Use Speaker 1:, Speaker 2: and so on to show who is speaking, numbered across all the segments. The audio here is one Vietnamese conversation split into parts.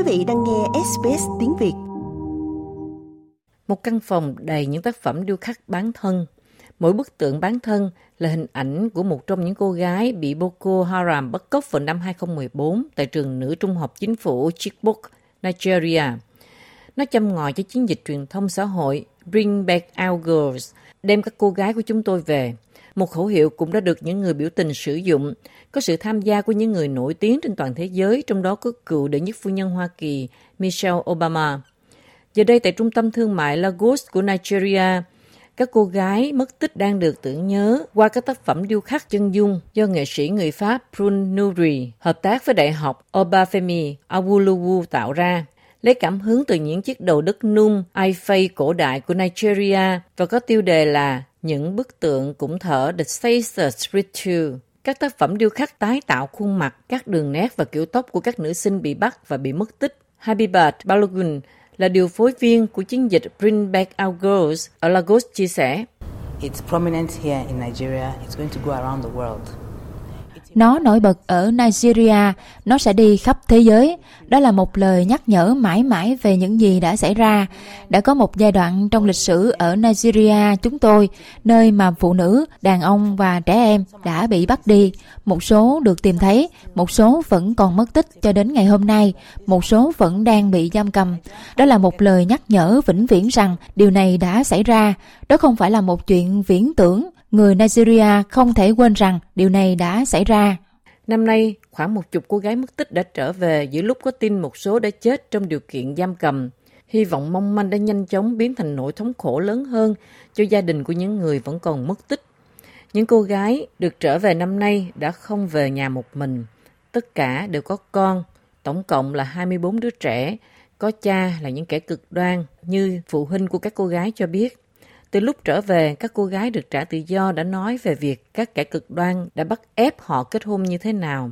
Speaker 1: Quý vị đang nghe SBS tiếng Việt.
Speaker 2: Một căn phòng đầy những tác phẩm điêu khắc bán thân. Mỗi bức tượng bán thân là hình ảnh của một trong những cô gái bị Boko Haram bắt cóc vào năm 2014 tại trường nữ trung học chính phủ Chibok, Nigeria. Nó châm ngòi cho chiến dịch truyền thông xã hội Bring Back Our Girls, đem các cô gái của chúng tôi về. Một khẩu hiệu cũng đã được những người biểu tình sử dụng. Có sự tham gia của những người nổi tiếng trên toàn thế giới, trong đó có cựu đệ nhất phu nhân Hoa Kỳ Michelle Obama. Giờ đây tại trung tâm thương mại Lagos của Nigeria, các cô gái mất tích đang được tưởng nhớ qua các tác phẩm điêu khắc chân dung do nghệ sĩ người Pháp Prun Nuri hợp tác với Đại học Obafemi Awolowo tạo ra lấy cảm hứng từ những chiếc đầu đất nung Aifei cổ đại của Nigeria và có tiêu đề là những bức tượng cũng thở The Faces Ritual. Các tác phẩm điêu khắc tái tạo khuôn mặt, các đường nét và kiểu tóc của các nữ sinh bị bắt và bị mất tích. Habibat Balogun là điều phối viên của chiến dịch Bring Back Our Girls ở Lagos chia sẻ.
Speaker 3: It's prominent here in Nigeria. It's going to go around the world.
Speaker 4: Nó nổi bật ở Nigeria, nó sẽ đi khắp thế giới. Đó là một lời nhắc nhở mãi mãi về những gì đã xảy ra. Đã có một giai đoạn trong lịch sử ở Nigeria chúng tôi, nơi mà phụ nữ, đàn ông và trẻ em đã bị bắt đi. Một số được tìm thấy, một số vẫn còn mất tích cho đến ngày hôm nay, một số vẫn đang bị giam cầm. Đó là một lời nhắc nhở vĩnh viễn rằng điều này đã xảy ra. Đó không phải là một chuyện viễn tưởng, người Nigeria không thể quên rằng điều này đã xảy ra.
Speaker 2: Năm nay, khoảng một chục cô gái mất tích đã trở về giữa lúc có tin một số đã chết trong điều kiện giam cầm. Hy vọng mong manh đã nhanh chóng biến thành nỗi thống khổ lớn hơn cho gia đình của những người vẫn còn mất tích. Những cô gái được trở về năm nay đã không về nhà một mình. Tất cả đều có con, tổng cộng là 24 đứa trẻ, có cha là những kẻ cực đoan như phụ huynh của các cô gái cho biết. Từ lúc trở về, các cô gái được trả tự do đã nói về việc các kẻ cực đoan đã bắt ép họ kết hôn như thế nào.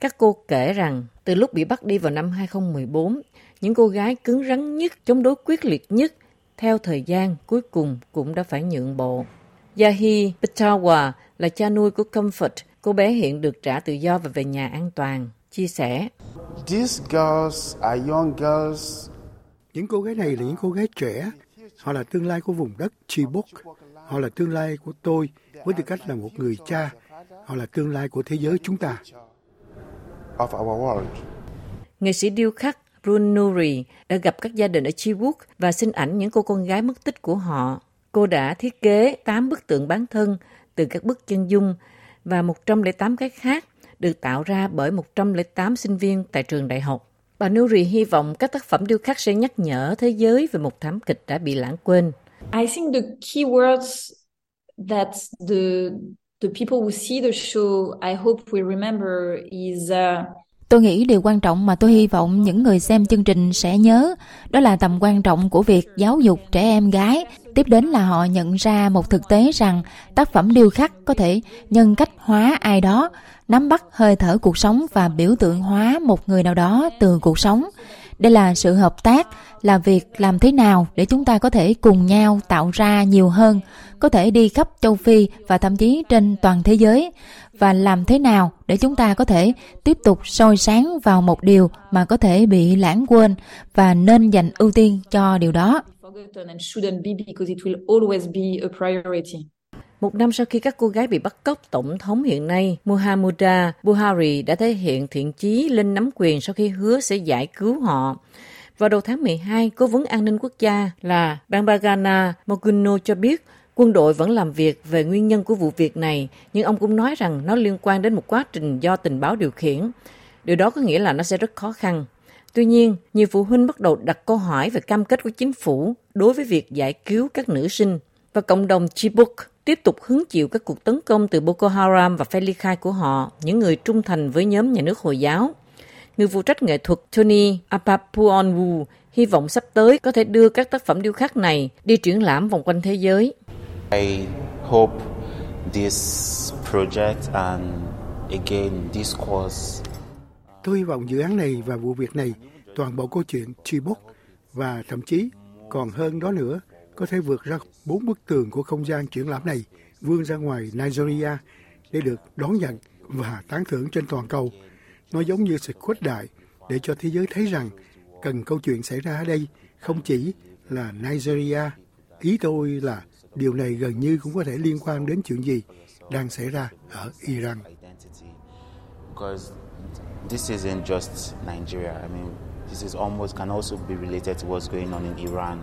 Speaker 2: Các cô kể rằng, từ lúc bị bắt đi vào năm 2014, những cô gái cứng rắn nhất, chống đối quyết liệt nhất, theo thời gian cuối cùng cũng đã phải nhượng bộ. Yahi Petawa là cha nuôi của Comfort, cô bé hiện được trả tự do và về nhà an toàn, chia sẻ.
Speaker 5: These girls are young girls.
Speaker 6: Những cô gái này là những cô gái trẻ Họ là tương lai của vùng đất Chibok. Họ là tương lai của tôi với tư cách là một người cha. Họ là tương lai của thế giới chúng ta.
Speaker 2: Nghệ sĩ điêu khắc Brun Nuri đã gặp các gia đình ở Chibok và xin ảnh những cô con gái mất tích của họ. Cô đã thiết kế 8 bức tượng bán thân từ các bức chân dung và 108 cái khác được tạo ra bởi 108 sinh viên tại trường đại học. Bà Nuri hy vọng các tác phẩm điêu khắc sẽ nhắc nhở thế giới về một thảm kịch đã bị lãng quên.
Speaker 7: I think the key words that the the people who see the show I hope we remember is uh,
Speaker 4: Tôi nghĩ điều quan trọng mà tôi hy vọng những người xem chương trình sẽ nhớ đó là tầm quan trọng của việc giáo dục trẻ em gái. Tiếp đến là họ nhận ra một thực tế rằng tác phẩm điêu khắc có thể nhân cách hóa ai đó, nắm bắt hơi thở cuộc sống và biểu tượng hóa một người nào đó từ cuộc sống. Đây là sự hợp tác, là việc làm thế nào để chúng ta có thể cùng nhau tạo ra nhiều hơn, có thể đi khắp châu Phi và thậm chí trên toàn thế giới và làm thế nào để chúng ta có thể tiếp tục soi sáng vào một điều mà có thể bị lãng quên và nên dành ưu tiên cho điều đó.
Speaker 2: Một năm sau khi các cô gái bị bắt cóc, Tổng thống hiện nay Muhammadu Buhari đã thể hiện thiện chí lên nắm quyền sau khi hứa sẽ giải cứu họ. Vào đầu tháng 12, Cố vấn an ninh quốc gia là Bambagana Moguno cho biết quân đội vẫn làm việc về nguyên nhân của vụ việc này, nhưng ông cũng nói rằng nó liên quan đến một quá trình do tình báo điều khiển. Điều đó có nghĩa là nó sẽ rất khó khăn. Tuy nhiên, nhiều phụ huynh bắt đầu đặt câu hỏi về cam kết của chính phủ đối với việc giải cứu các nữ sinh và cộng đồng Chibuk tiếp tục hứng chịu các cuộc tấn công từ Boko Haram và phe ly khai của họ, những người trung thành với nhóm nhà nước Hồi giáo. Người phụ trách nghệ thuật Tony Apapuonwu hy vọng sắp tới có thể đưa các tác phẩm điêu khắc này đi triển lãm vòng quanh thế giới.
Speaker 8: I hope this project and again this course
Speaker 6: Tôi hy vọng dự án này và vụ việc này, toàn bộ câu chuyện Chibok và thậm chí còn hơn đó nữa có thể vượt ra bốn bức tường của không gian triển lãm này vươn ra ngoài Nigeria để được đón nhận và tán thưởng trên toàn cầu. Nó giống như sự khuếch đại để cho thế giới thấy rằng
Speaker 8: cần câu chuyện xảy ra ở đây không chỉ là Nigeria. Ý tôi là điều này gần như cũng có thể liên quan đến chuyện gì đang xảy ra ở Iran.
Speaker 9: Because this isn't just Nigeria. I mean, this is almost can also be related to what's going on in Iran.